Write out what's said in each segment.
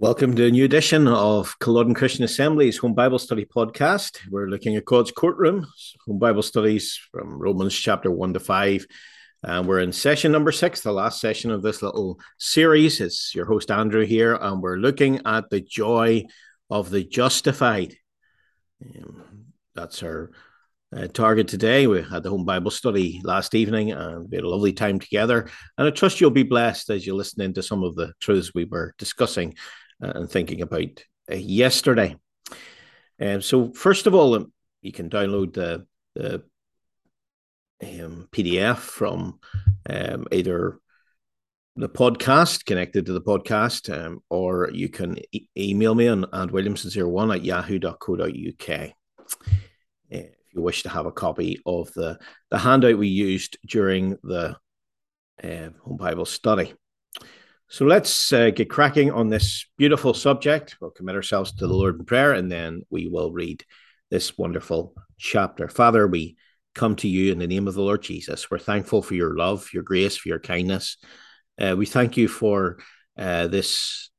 Welcome to a new edition of Culloden Christian Assembly's Home Bible Study podcast. We're looking at God's courtroom, Home Bible Studies from Romans chapter 1 to 5. And we're in session number six, the last session of this little series. It's your host, Andrew, here, and we're looking at the joy of the justified. Um, that's our uh, target today. We had the home Bible study last evening and we had a lovely time together. And I trust you'll be blessed as you listen into some of the truths we were discussing and thinking about uh, yesterday. And so, first of all, um, you can download the, the um, PDF from um, either the podcast connected to the podcast, um, or you can e- email me on andwilliamson01 at yahoo.co.uk uh, if you wish to have a copy of the, the handout we used during the uh, home Bible study. So let's uh, get cracking on this beautiful subject. We'll commit ourselves to the Lord in prayer and then we will read this wonderful chapter. Father, we come to you in the name of the Lord Jesus. We're thankful for your love, your grace, for your kindness. Uh, we thank you for uh, this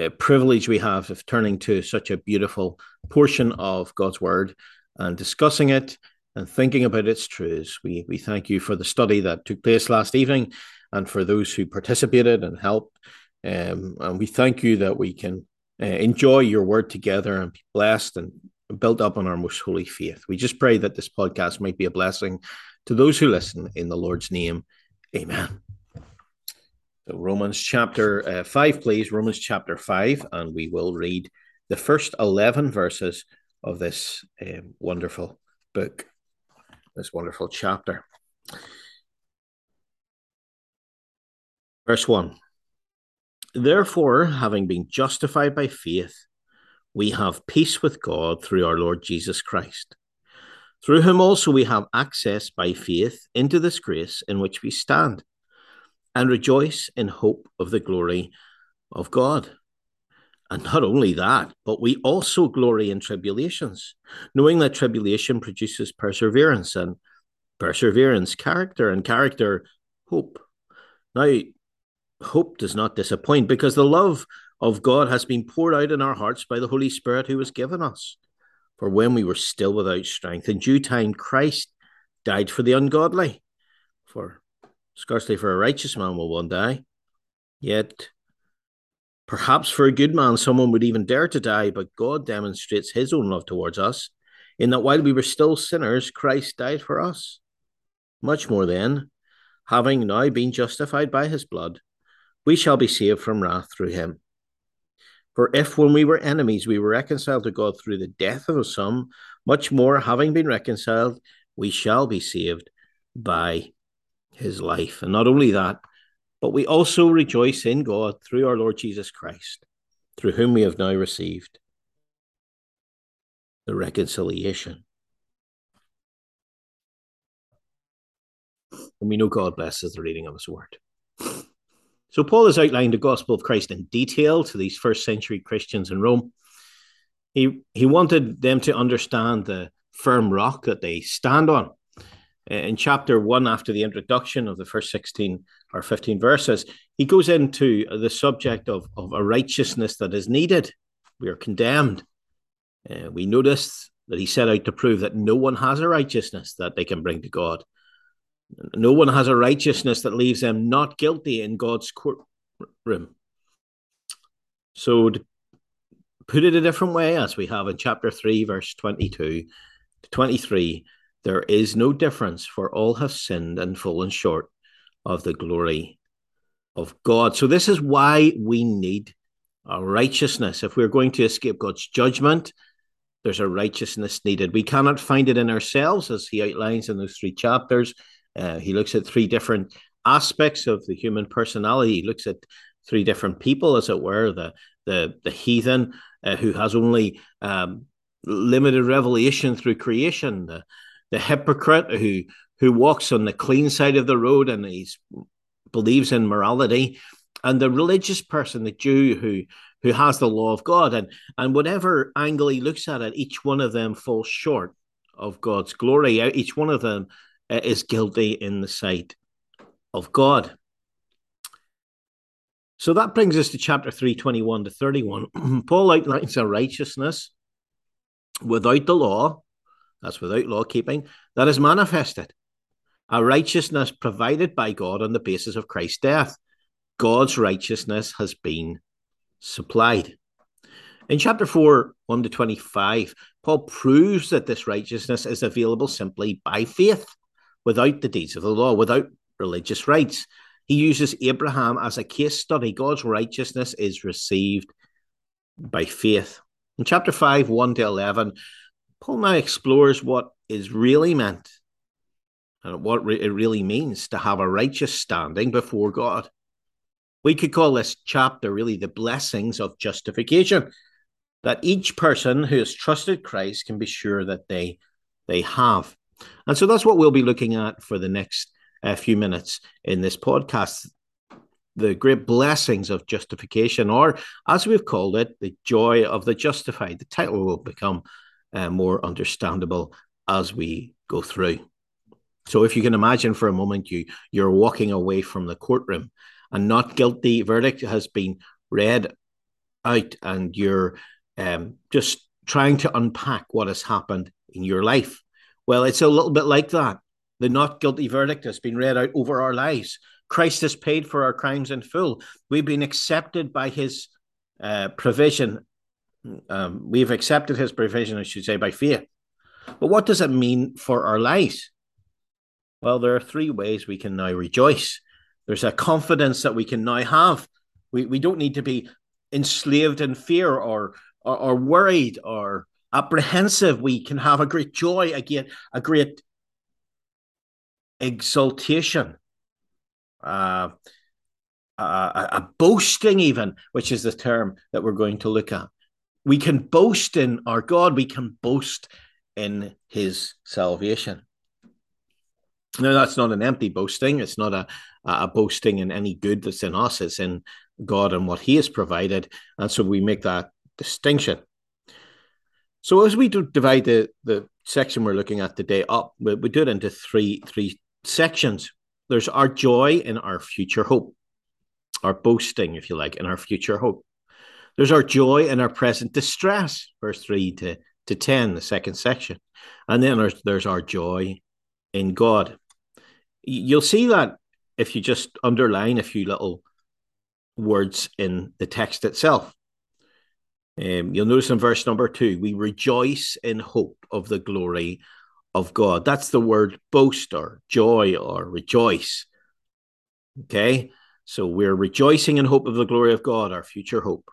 uh, privilege we have of turning to such a beautiful portion of God's word and discussing it and thinking about its truths. We, we thank you for the study that took place last evening and for those who participated and helped. Um, and we thank you that we can uh, enjoy your word together and be blessed and built up on our most holy faith. We just pray that this podcast might be a blessing to those who listen in the Lord's name. Amen. So, Romans chapter uh, 5, please. Romans chapter 5, and we will read the first 11 verses of this um, wonderful book, this wonderful chapter. Verse 1 Therefore, having been justified by faith, we have peace with God through our Lord Jesus Christ, through him also we have access by faith into this grace in which we stand, and rejoice in hope of the glory of God. And not only that, but we also glory in tribulations, knowing that tribulation produces perseverance, and perseverance, character, and character, hope. Now, hope does not disappoint because the love of God has been poured out in our hearts by the Holy Spirit who was given us. For when we were still without strength, in due time Christ died for the ungodly. For scarcely for a righteous man will one die. Yet perhaps for a good man someone would even dare to die, but God demonstrates his own love towards us, in that while we were still sinners, Christ died for us. Much more then, having now been justified by his blood, we shall be saved from wrath through him. For if when we were enemies we were reconciled to God through the death of some, much more having been reconciled, we shall be saved by his life. And not only that, but we also rejoice in God through our Lord Jesus Christ, through whom we have now received the reconciliation. And we know God blesses the reading of his word. So Paul has outlined the gospel of Christ in detail to these first century Christians in Rome. He he wanted them to understand the firm rock that they stand on. In chapter one, after the introduction of the first 16 or 15 verses, he goes into the subject of, of a righteousness that is needed. We are condemned. Uh, we notice that he set out to prove that no one has a righteousness that they can bring to God. No one has a righteousness that leaves them not guilty in God's courtroom. So, to put it a different way, as we have in chapter 3, verse 22 to 23, there is no difference, for all have sinned and fallen short of the glory of God. So, this is why we need a righteousness. If we're going to escape God's judgment, there's a righteousness needed. We cannot find it in ourselves, as he outlines in those three chapters. Uh, he looks at three different aspects of the human personality. He looks at three different people, as it were, the the the heathen uh, who has only um, limited revelation through creation, the the hypocrite who who walks on the clean side of the road and he believes in morality, and the religious person, the Jew who who has the law of God, and and whatever angle he looks at it, each one of them falls short of God's glory. Each one of them uh, is guilty in the sight of God. So that brings us to chapter 3, 21 to 31. Paul outlines a righteousness without the law, that's without law keeping, that is manifested. A righteousness provided by God on the basis of Christ's death. God's righteousness has been supplied. In chapter 4, 1 to 25, Paul proves that this righteousness is available simply by faith, without the deeds of the law, without religious rites. He uses Abraham as a case study. God's righteousness is received by faith. In chapter 5, 1 to 11, Paul now explores what is really meant and what it really means to have a righteous standing before God. We could call this chapter really the blessings of justification that each person who has trusted Christ can be sure that they they have. And so that's what we'll be looking at for the next uh, few minutes in this podcast. The great blessings of justification, or as we've called it, the joy of the justified. The title will become uh, more understandable as we go through. So, if you can imagine for a moment, you you're walking away from the courtroom, and not guilty verdict has been read out, and you're um, just trying to unpack what has happened in your life. Well, it's a little bit like that. The not guilty verdict has been read out over our lives. Christ has paid for our crimes in full. We've been accepted by his uh, provision. Um, we've accepted his provision, I should say, by faith. But what does it mean for our lives? Well, there are three ways we can now rejoice. There's a confidence that we can now have. We, we don't need to be enslaved in fear or or, or worried or apprehensive, we can have a great joy again, a great exultation, uh, a, a boasting, even, which is the term that we're going to look at. We can boast in our God, we can boast in his salvation. Now, that's not an empty boasting. It's not a, a boasting in any good that's in us. It's in God and what He has provided. And so we make that distinction. So as we do divide the, the section we're looking at today up, we, we do it into three three sections. There's our joy in our future hope, our boasting, if you like, in our future hope. There's our joy in our present distress, verse 3 to, to 10, the second section. And then there's, there's our joy in God. You'll see that if you just underline a few little words in the text itself. Um, you'll notice in verse number two, we rejoice in hope of the glory of God. That's the word boast or joy or rejoice. Okay, so we're rejoicing in hope of the glory of God, our future hope.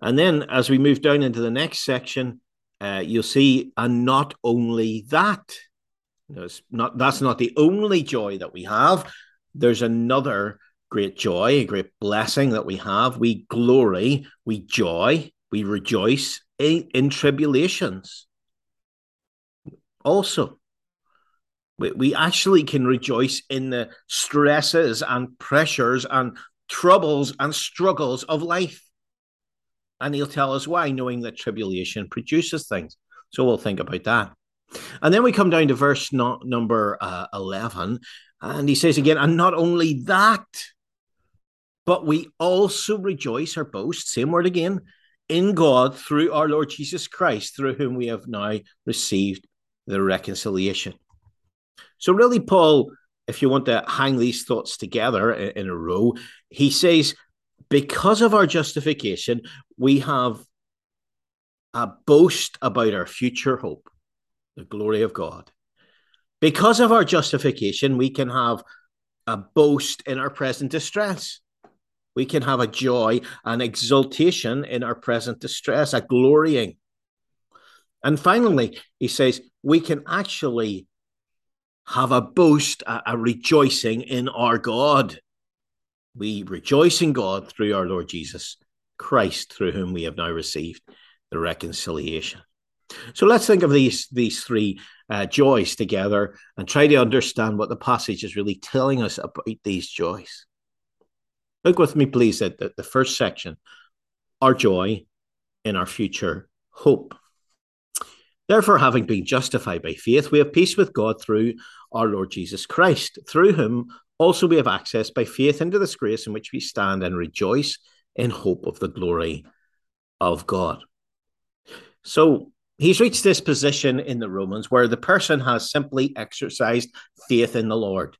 And then as we move down into the next section, uh, you'll see, and not only that, there's not that's not the only joy that we have. There's another great joy, a great blessing that we have. We glory, we joy, we rejoice in, in tribulations. Also, we, we actually can rejoice in the stresses and pressures and troubles and struggles of life. And he'll tell us why, knowing that tribulation produces things. So we'll think about that. And then we come down to verse no, number uh, 11, and he says again, and not only that, but we also rejoice or boast, same word again, in God through our Lord Jesus Christ, through whom we have now received the reconciliation. So, really, Paul, if you want to hang these thoughts together in a row, he says, because of our justification, we have a boast about our future hope, the glory of God. Because of our justification, we can have a boast in our present distress. We can have a joy, an exultation in our present distress, a glorying. And finally, he says, we can actually have a boast, a, a rejoicing in our God. We rejoice in God through our Lord Jesus Christ, through whom we have now received the reconciliation. So let's think of these these three uh, joys together and try to understand what the passage is really telling us about these joys. Look with me, please, at the, the first section our joy in our future hope. Therefore, having been justified by faith, we have peace with God through our Lord Jesus Christ, through whom Also, we have access by faith into this grace in which we stand and rejoice in hope of the glory of God. So he's reached this position in the Romans where the person has simply exercised faith in the Lord.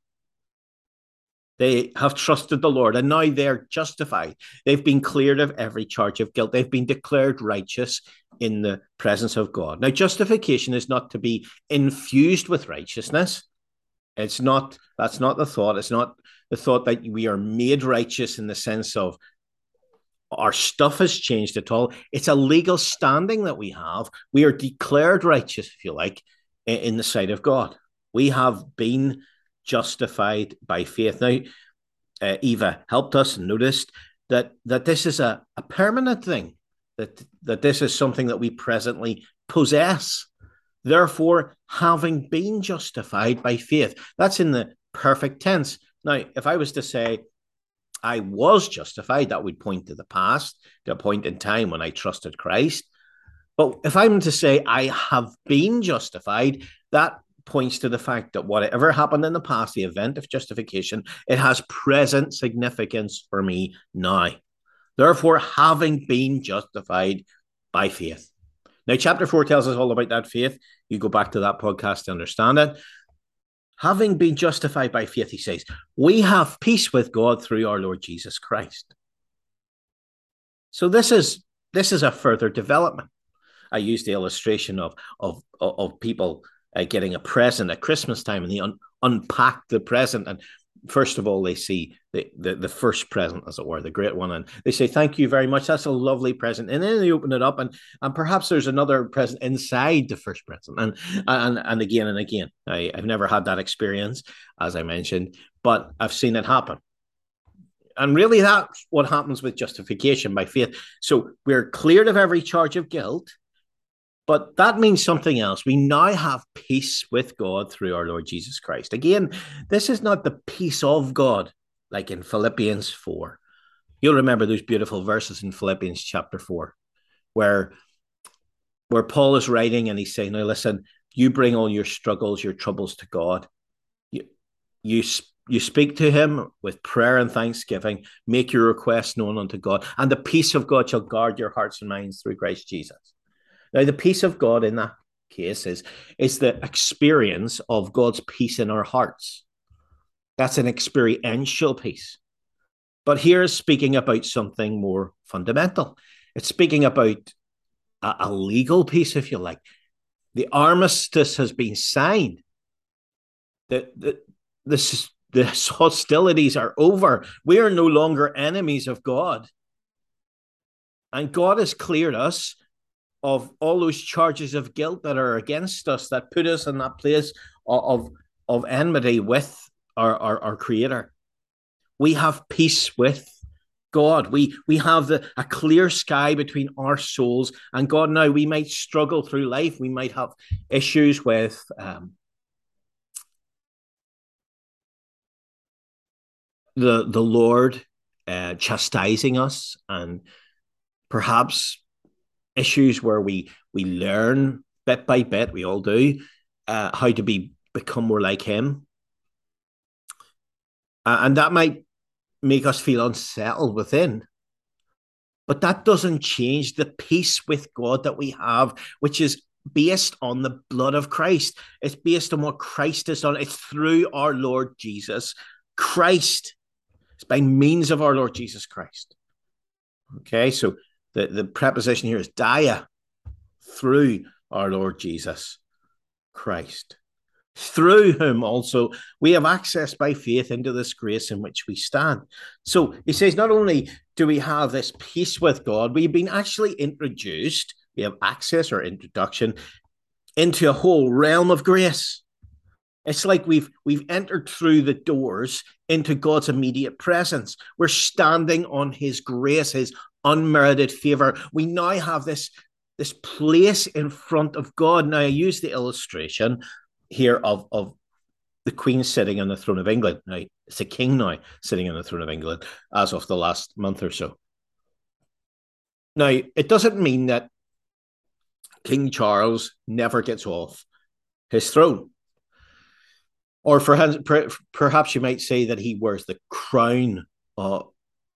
They have trusted the Lord and now they're justified. They've been cleared of every charge of guilt. They've been declared righteous in the presence of God. Now, justification is not to be infused with righteousness. It's not, that's not the thought. It's not the thought that we are made righteous in the sense of our stuff has changed at all. It's a legal standing that we have. We are declared righteous, if you like, in the sight of God. We have been justified by faith. Now, uh, Eva helped us and noticed that that this is a, a permanent thing, that that this is something that we presently possess. Therefore, having been justified by faith, that's in the perfect tense. Now, if I was to say, I was justified, that would point to the past, to a point in time when I trusted Christ. But if I'm to say I have been justified, that points to the fact that whatever happened in the past, the event of justification, it has present significance for me now. Therefore, having been justified by faith. Now, chapter four tells us all about that faith. You go back to that podcast to understand it. Having been justified by faith, he says, we have peace with God through our Lord Jesus Christ. So this is this is a further development. I use the illustration of of of people uh, getting a present at Christmas time, and they un- unpack the present. And first of all, they see the, the, the first present, as it were, the great one, and they say, "Thank you very much. That's a lovely present." And then they open it up, and and perhaps there's another present inside the first present, and and and again and again. I, I've never had that experience, as I mentioned, but I've seen it happen. And really, that's what happens with justification by faith. So we're cleared of every charge of guilt but that means something else. We now have peace with God through our Lord Jesus Christ. Again, this is not the peace of God like in Philippians 4. You'll remember those beautiful verses in Philippians chapter 4 where where Paul is writing and he's saying, "Now listen, you bring all your struggles, your troubles to God. You you you speak to him with prayer and thanksgiving, make your requests known unto God, and the peace of God shall guard your hearts and minds through Christ Jesus." Now, the peace of God in that case is, is the experience of God's peace in our hearts. That's an experiential peace. But here is speaking about something more fundamental. It's speaking about a, a legal peace, if you like. The armistice has been signed. The, the, the, the hostilities are over. We are no longer enemies of God. And God has cleared us of all those charges of guilt that are against us that put us in that place of of, enmity with our, our, our creator we have peace with God. We we have the, a clear sky between our souls and God. Now we might struggle through life. We might have issues with um, the the Lord uh, chastising us and perhaps issues where we we learn bit by bit, we all do, uh, how to be become more like him. Uh, and that might make us feel unsettled within. But that doesn't change the peace with God that we have, which is based on the blood of Christ. It's based on what Christ has done. It's through our Lord Jesus Christ. It's by means of our Lord Jesus Christ. Okay, so the, the preposition here is dia through our Lord Jesus Christ. Through whom also we have access by faith into this grace in which we stand. So he says, not only do we have this peace with God, we've been actually introduced, we have access or introduction into a whole realm of grace. It's like we've we've entered through the doors into God's immediate presence. We're standing on his grace, his unmerited favor. We now have this, this place in front of God. Now, I use the illustration here of, of the Queen sitting on the throne of England. Now, it's a king now sitting on the throne of England as of the last month or so. Now, it doesn't mean that King Charles never gets off his throne. Or for perhaps you might say that he wears the crown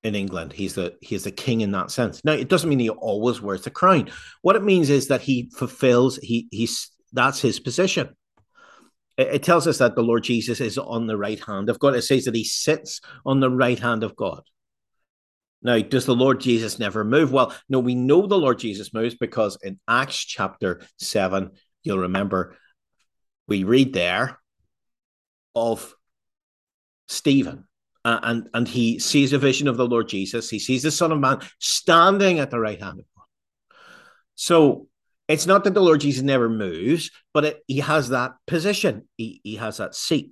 in England. He's the he's the king in that sense. Now it doesn't mean he always wears the crown. What it means is that he fulfills he he's that's his position. It, it tells us that the Lord Jesus is on the right hand of God. It says that he sits on the right hand of God. Now, does the Lord Jesus never move? Well, no, we know the Lord Jesus moves because in Acts chapter 7, you'll remember we read there of Stephen. Uh, and and he sees a vision of the Lord Jesus. He sees the Son of Man standing at the right hand of God. So it's not that the Lord Jesus never moves, but it, he has that position. He, he has that seat.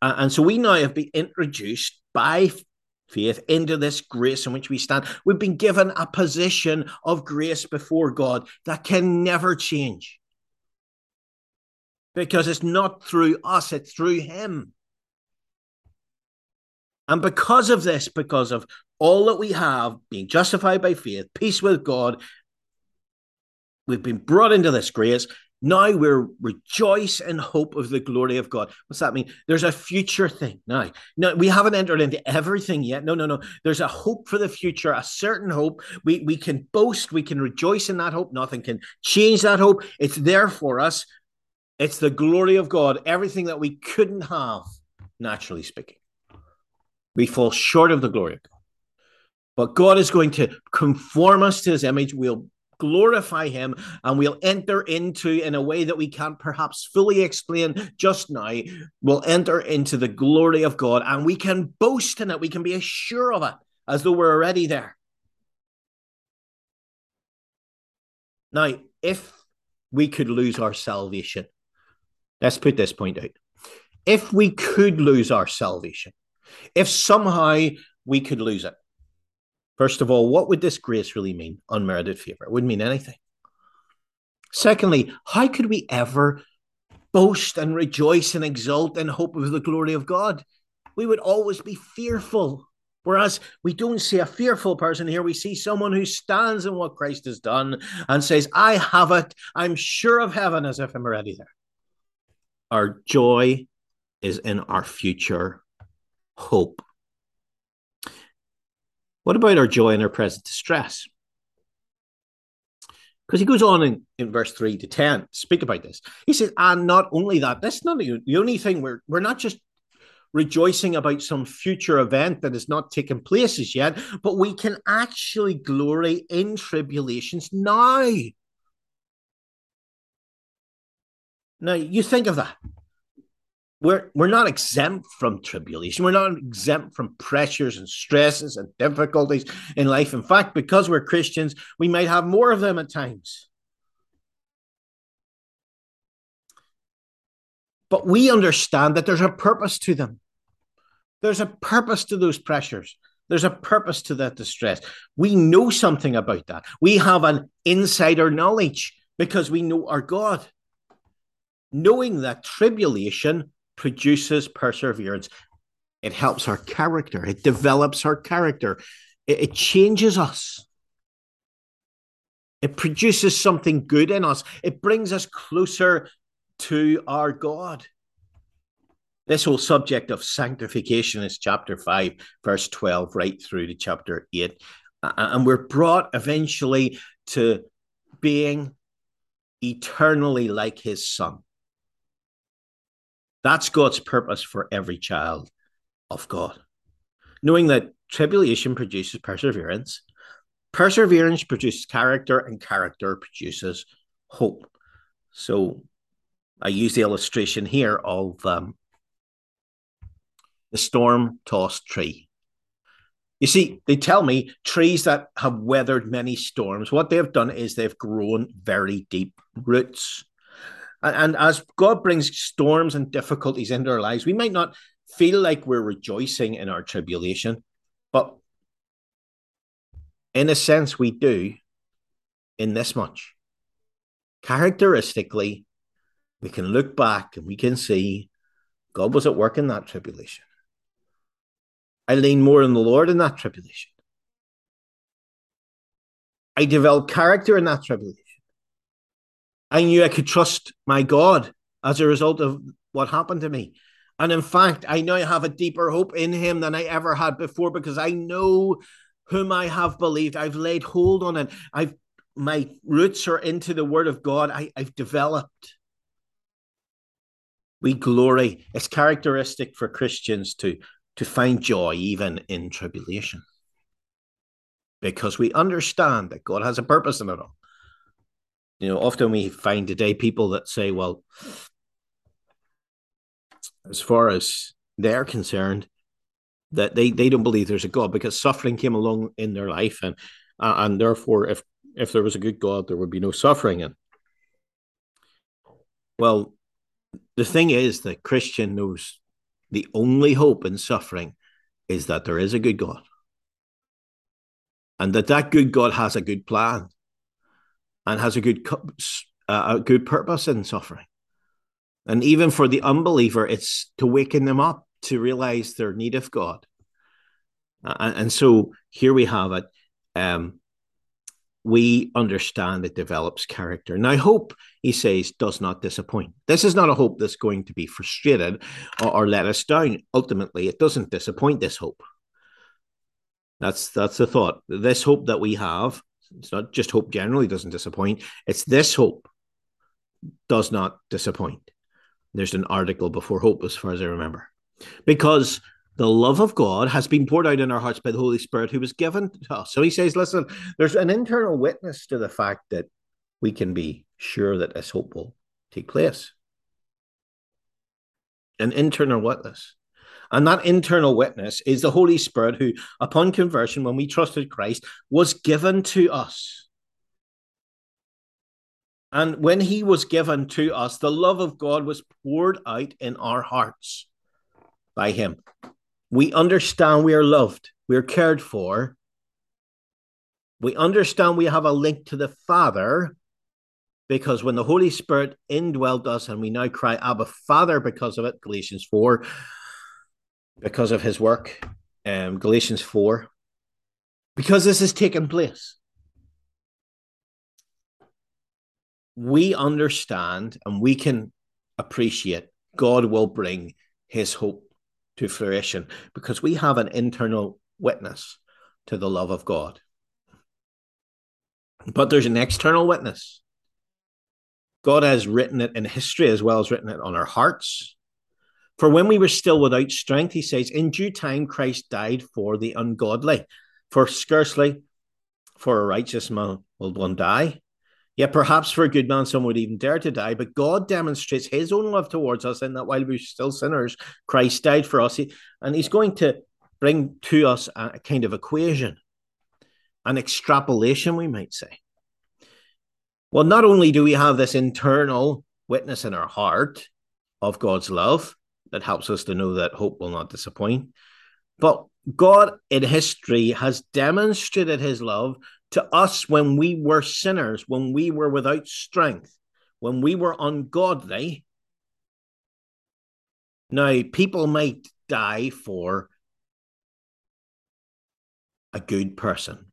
Uh, and so we now have been introduced by faith into this grace in which we stand. We've been given a position of grace before God that can never change. Because it's not through us, it's through Him. And because of this, because of all that we have, being justified by faith, peace with God, we've been brought into this grace. Now we're rejoice in hope of the glory of God. What's that mean? There's a future thing now. No, we haven't entered into everything yet. No, no, no. There's a hope for the future, a certain hope. We we can boast, we can rejoice in that hope. Nothing can change that hope. It's there for us. It's the glory of God, everything that we couldn't have, naturally speaking. We fall short of the glory of God. But God is going to conform us to his image. We'll glorify him and we'll enter into in a way that we can't perhaps fully explain just now we'll enter into the glory of god and we can boast in it we can be assured of it as though we're already there now if we could lose our salvation let's put this point out if we could lose our salvation if somehow we could lose it First of all, what would this grace really mean? Unmerited favor. It wouldn't mean anything. Secondly, how could we ever boast and rejoice and exult in hope of the glory of God? We would always be fearful. Whereas we don't see a fearful person here, we see someone who stands in what Christ has done and says, I have it. I'm sure of heaven as if I'm already there. Our joy is in our future hope. What about our joy in our present distress? Because he goes on in, in verse 3 to 10 speak about this. He says, and not only that, that's not the only thing. We're, we're not just rejoicing about some future event that has not taken place as yet, but we can actually glory in tribulations now. Now, you think of that we're we're not exempt from tribulation. We're not exempt from pressures and stresses and difficulties in life. In fact, because we're Christians, we might have more of them at times. But we understand that there's a purpose to them. There's a purpose to those pressures. There's a purpose to that distress. We know something about that. We have an insider knowledge because we know our God. Knowing that tribulation produces perseverance. It helps our character, it develops our character, it, it changes us. It produces something good in us. It brings us closer to our God. This whole subject of sanctification is chapter 5, verse 12, right through to chapter 8. And we're brought eventually to being eternally like his son. That's God's purpose for every child of God. Knowing that tribulation produces perseverance, perseverance produces character, and character produces hope. So I use the illustration here of um, the storm tossed tree. You see, they tell me trees that have weathered many storms, what they've done is they've grown very deep roots. And, and as God brings storms and difficulties into our lives, we might not feel like we're rejoicing in our tribulation, but in a sense, we do in this much. Characteristically, we can look back and we can see God was at work in that tribulation. I lean more on the Lord in that tribulation. I developed character in that tribulation. I knew I could trust my God as a result of what happened to me. And in fact, I now have a deeper hope in him than I ever had before because I know whom I have believed. I've laid hold on it. I've my roots are into the word of God. I, I've developed. We glory. It's characteristic for Christians to, to find joy even in tribulation. Because we understand that God has a purpose in it all. You know, often we find today people that say, well, as far as they're concerned, that they, they don't believe there's a God because suffering came along in their life, and uh, and therefore, if if there was a good God, there would be no suffering. And well, the thing is that Christian knows the only hope in suffering is that there is a good God, and that that good God has a good plan, and has a good a good purpose in suffering. And even for the unbeliever, it's to waken them up to realize their need of God. Uh, and so here we have it. Um, we understand it develops character. Now, hope, he says, does not disappoint. This is not a hope that's going to be frustrated or, or let us down. Ultimately, it doesn't disappoint this hope. That's that's the thought. This hope that we have, it's not just hope generally doesn't disappoint. It's this hope does not disappoint. There's an article before hope, as far as I remember, because the love of God has been poured out in our hearts by the Holy Spirit who was given to us. So he says, listen, there's an internal witness to the fact that we can be sure that this hope will take place. An internal witness. And that internal witness is the Holy Spirit who, upon conversion, when we trusted Christ, was given to us. And when he was given to us, the love of God was poured out in our hearts by him. We understand we are loved, we are cared for. We understand we have a link to the Father because when the Holy Spirit indwelled us and we now cry, Abba, Father, because of it, Galatians 4, because of his work, um, Galatians 4, because this has taken place. we understand and we can appreciate God will bring his hope to fruition because we have an internal witness to the love of God. But there's an external witness. God has written it in history as well as written it on our hearts. For when we were still without strength, he says, in due time Christ died for the ungodly. For scarcely for a righteous man will one die, Yet perhaps for a good man, some would even dare to die. But God demonstrates his own love towards us in that while we are still sinners, Christ died for us. And he's going to bring to us a kind of equation, an extrapolation, we might say. Well, not only do we have this internal witness in our heart of God's love that helps us to know that hope will not disappoint, but God in history has demonstrated his love to us when we were sinners, when we were without strength, when we were ungodly. Now, people might die for a good person.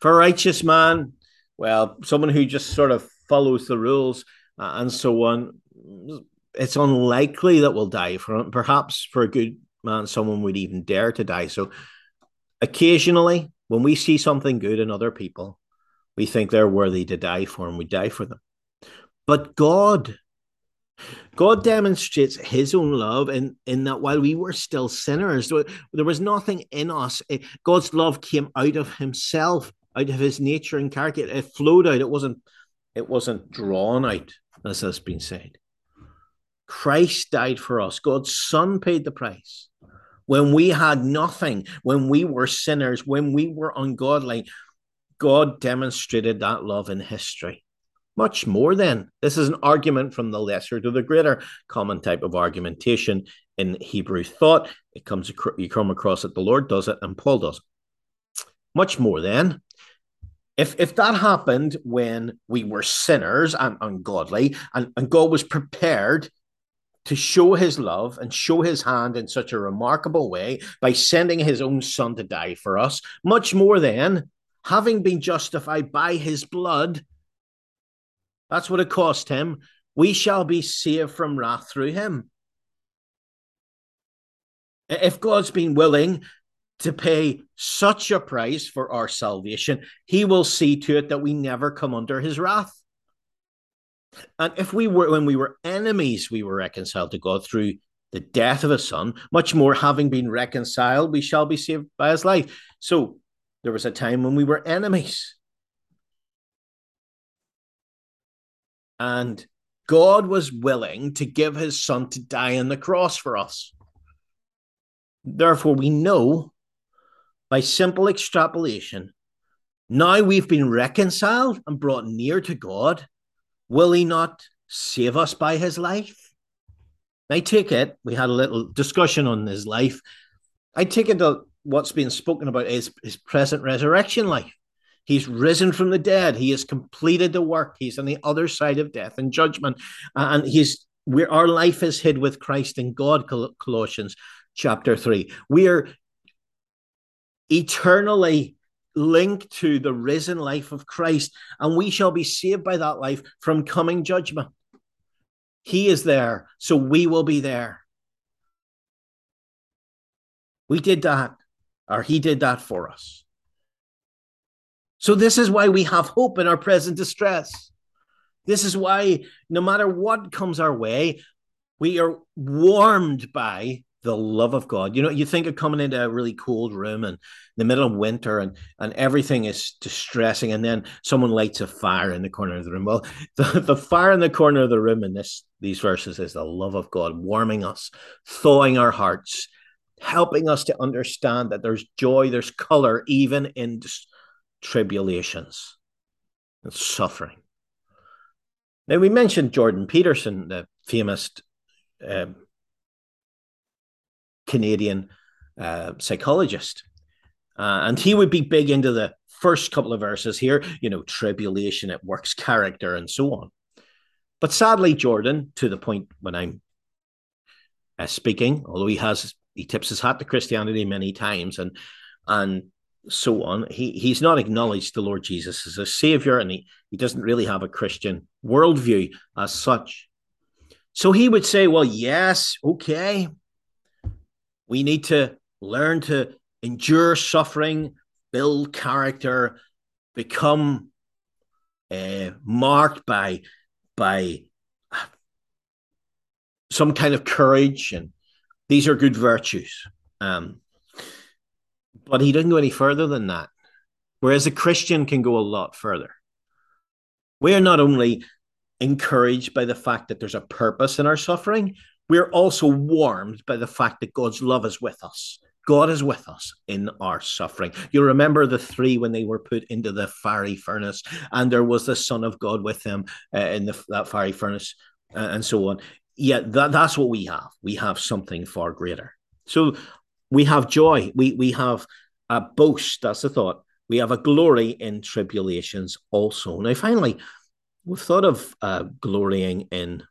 For a righteous man, well, someone who just sort of follows the rules uh, and so on, it's unlikely that we'll die for him. Perhaps for a good man, someone would even dare to die. So occasionally, when we see something good in other people, we think they're worthy to die for and we die for them. But God, God demonstrates his own love in, in that while we were still sinners, there was nothing in us. God's love came out of himself, out of his nature and character. It flowed out. It wasn't, it wasn't drawn out, as has been said. Christ died for us. God's son paid the price when we had nothing, when we were sinners, when we were ungodly, God demonstrated that love in history. Much more than this is an argument from the lesser to the greater, common type of argumentation in Hebrew thought. It comes you come across it. The Lord does it, and Paul does it. Much more than if if that happened when we were sinners and ungodly, and, and God was prepared to show his love and show his hand in such a remarkable way by sending his own son to die for us, much more than having been justified by his blood. That's what it cost him. We shall be saved from wrath through him. If God's been willing to pay such a price for our salvation, he will see to it that we never come under his wrath. And if we were, when we were enemies, we were reconciled to God through the death of his son, much more having been reconciled, we shall be saved by his life. So there was a time when we were enemies. And God was willing to give his son to die on the cross for us. Therefore, we know by simple extrapolation, now we've been reconciled and brought near to God. Will he not save us by his life? I take it, we had a little discussion on his life. I take it that what's being spoken about is his present resurrection life. He's risen from the dead. He has completed the work. He's on the other side of death and judgment. And he's where our life is hid with Christ in God, Colossians chapter 3. We are eternally linked to the risen life of Christ, and we shall be saved by that life from coming judgment. He is there, so we will be there. We did that, or He did that for us. So, this is why we have hope in our present distress. This is why, no matter what comes our way, we are warmed by the love of God. You know, you think of coming into a really cold room and the middle of winter and and everything is distressing, and then someone lights a fire in the corner of the room. Well, the, the fire in the corner of the room in this these verses is the love of God warming us, thawing our hearts, helping us to understand that there's joy, there's color even in tribulations and suffering. Now we mentioned Jordan Peterson, the famous um, Canadian uh, psychologist. Uh, and he would be big into the first couple of verses here, you know, tribulation, it works character, and so on. But sadly, Jordan, to the point when I'm uh, speaking, although he has he tips his hat to Christianity many times and and so on, he he's not acknowledged the Lord Jesus as a savior, and he, he doesn't really have a Christian worldview as such. So he would say, Well, yes, okay, we need to learn to endure suffering, build character, become uh, marked by by some kind of courage, and these are good virtues. Um, but he didn't go any further than that. Whereas a Christian can go a lot further. We are not only encouraged by the fact that there's a purpose in our suffering, we're also warmed by the fact that God's love is with us. God is with us in our suffering. You remember the three when they were put into the fiery furnace, and there was the Son of God with them uh, in the, that fiery furnace, uh, and so on. Yeah, that, that's what we have. We have something far greater. So we have joy. We we have a boast. That's the thought. We have a glory in tribulations also. Now, finally, we've thought of uh, glorying in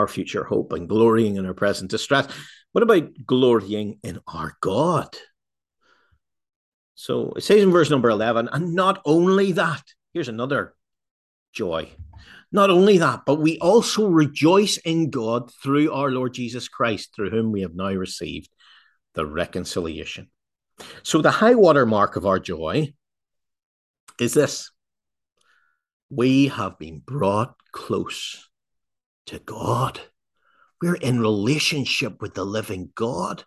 our future hope and glorying in our present distress. What about glorying in our God? So it says in verse number 11, and not only that, here's another joy. Not only that, but we also rejoice in God through our Lord Jesus Christ, through whom we have now received the reconciliation. So the high water mark of our joy is this we have been brought close to God. We're in relationship with the living God,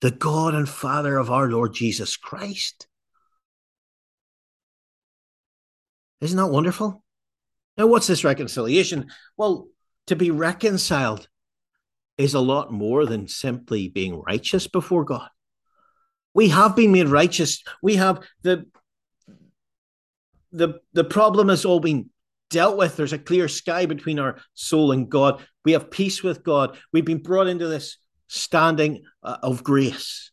the God and Father of our Lord Jesus Christ. Isn't that wonderful? Now, what's this reconciliation? Well, to be reconciled is a lot more than simply being righteous before God. We have been made righteous. We have the the the problem has all been dealt with. There's a clear sky between our soul and God. We have peace with God. We've been brought into this standing uh, of grace.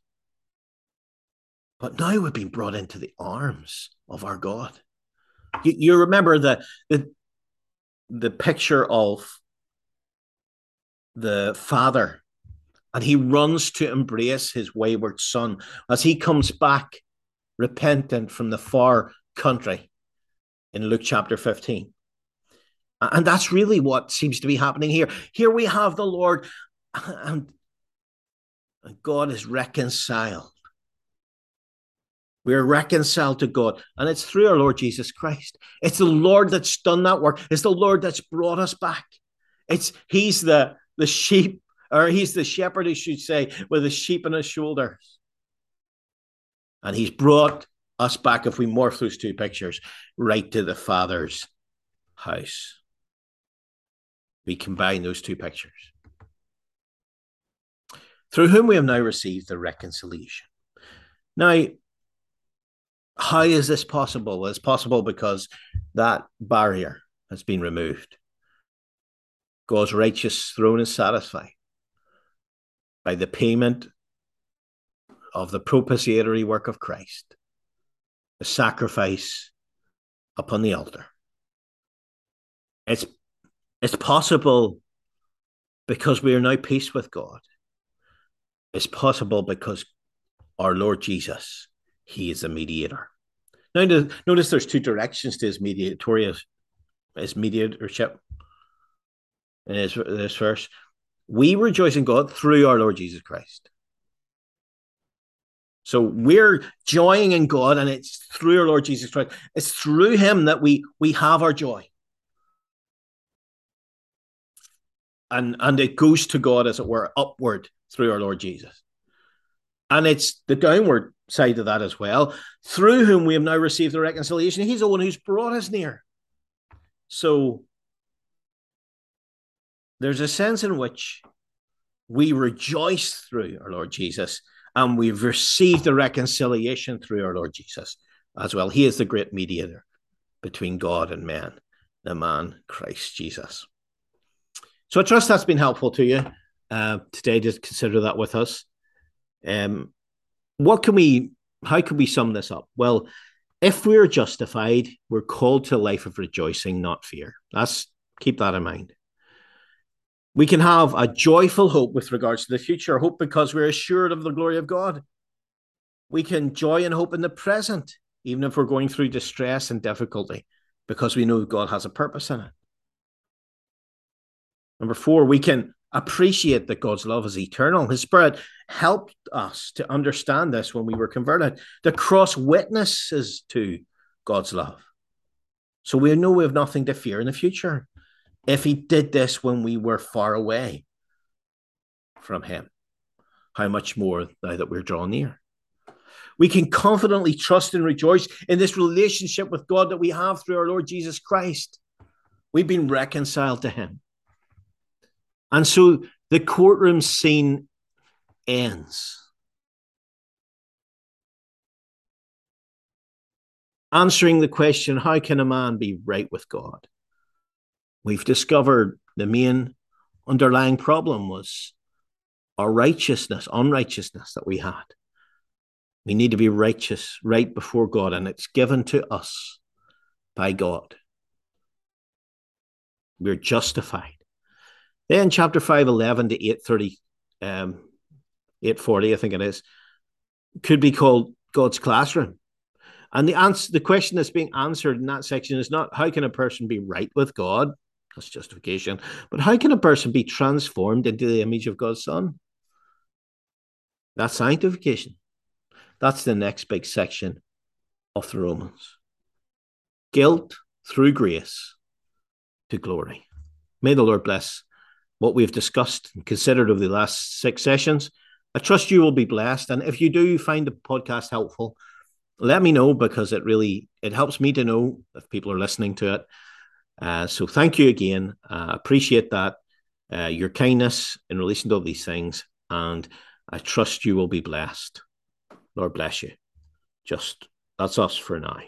But now we've been brought into the arms of our God. You, you remember the, the the picture of the father, and he runs to embrace his wayward son as he comes back repentant from the far country in Luke chapter 15. And that's really what seems to be happening here. Here we have the Lord, and God is reconciled. We're reconciled to God, and it's through our Lord Jesus Christ. It's the Lord that's done that work. It's the Lord that's brought us back. It's He's the the sheep, or He's the shepherd, I should say, with the sheep on his shoulders, and He's brought us back. If we morph those two pictures, right to the Father's house. We combine those two pictures. Through whom we have now received the reconciliation. Now, how is this possible? Well, it's possible because that barrier has been removed. God's righteous throne is satisfied by the payment of the propitiatory work of Christ, the sacrifice upon the altar. It's, it's possible because we are now peace with God. It's possible because our Lord Jesus he is a mediator. Now, notice there's two directions to his mediatorial, his mediatorship. In this, this verse, we rejoice in God through our Lord Jesus Christ. So we're joying in God, and it's through our Lord Jesus Christ. It's through Him that we we have our joy, and and it goes to God as it were upward through our Lord Jesus, and it's the downward side of that as well, through whom we have now received the reconciliation. He's the one who's brought us near. So there's a sense in which we rejoice through our Lord Jesus and we've received the reconciliation through our Lord Jesus as well. He is the great mediator between God and man, the man Christ Jesus. So I trust that's been helpful to you uh, today. Just consider that with us. Um, what can we how can we sum this up well if we're justified we're called to a life of rejoicing not fear that's keep that in mind we can have a joyful hope with regards to the future hope because we're assured of the glory of god we can joy and hope in the present even if we're going through distress and difficulty because we know god has a purpose in it number four we can appreciate that God's love is eternal. His Spirit helped us to understand this when we were converted. The cross witnesses to God's love. So we know we have nothing to fear in the future. If He did this when we were far away from Him, how much more now that we're drawn near? We can confidently trust and rejoice in this relationship with God that we have through our Lord Jesus Christ. We've been reconciled to Him. And so the courtroom scene ends. Answering the question, how can a man be right with God? We've discovered the main underlying problem was our righteousness, unrighteousness that we had. We need to be righteous right before God, and it's given to us by God. We're justified. Then chapter 5, 11 to 830, um, 840, I think it is, could be called God's classroom. And the answer, the question that's being answered in that section is not how can a person be right with God? That's justification. But how can a person be transformed into the image of God's Son? That's sanctification. That's the next big section of the Romans. Guilt through grace to glory. May the Lord bless what we've discussed and considered over the last six sessions. I trust you will be blessed. And if you do find the podcast helpful, let me know because it really it helps me to know if people are listening to it. Uh, so thank you again. Uh, appreciate that uh, your kindness in relation to all these things, and I trust you will be blessed. Lord bless you. Just that's us for now.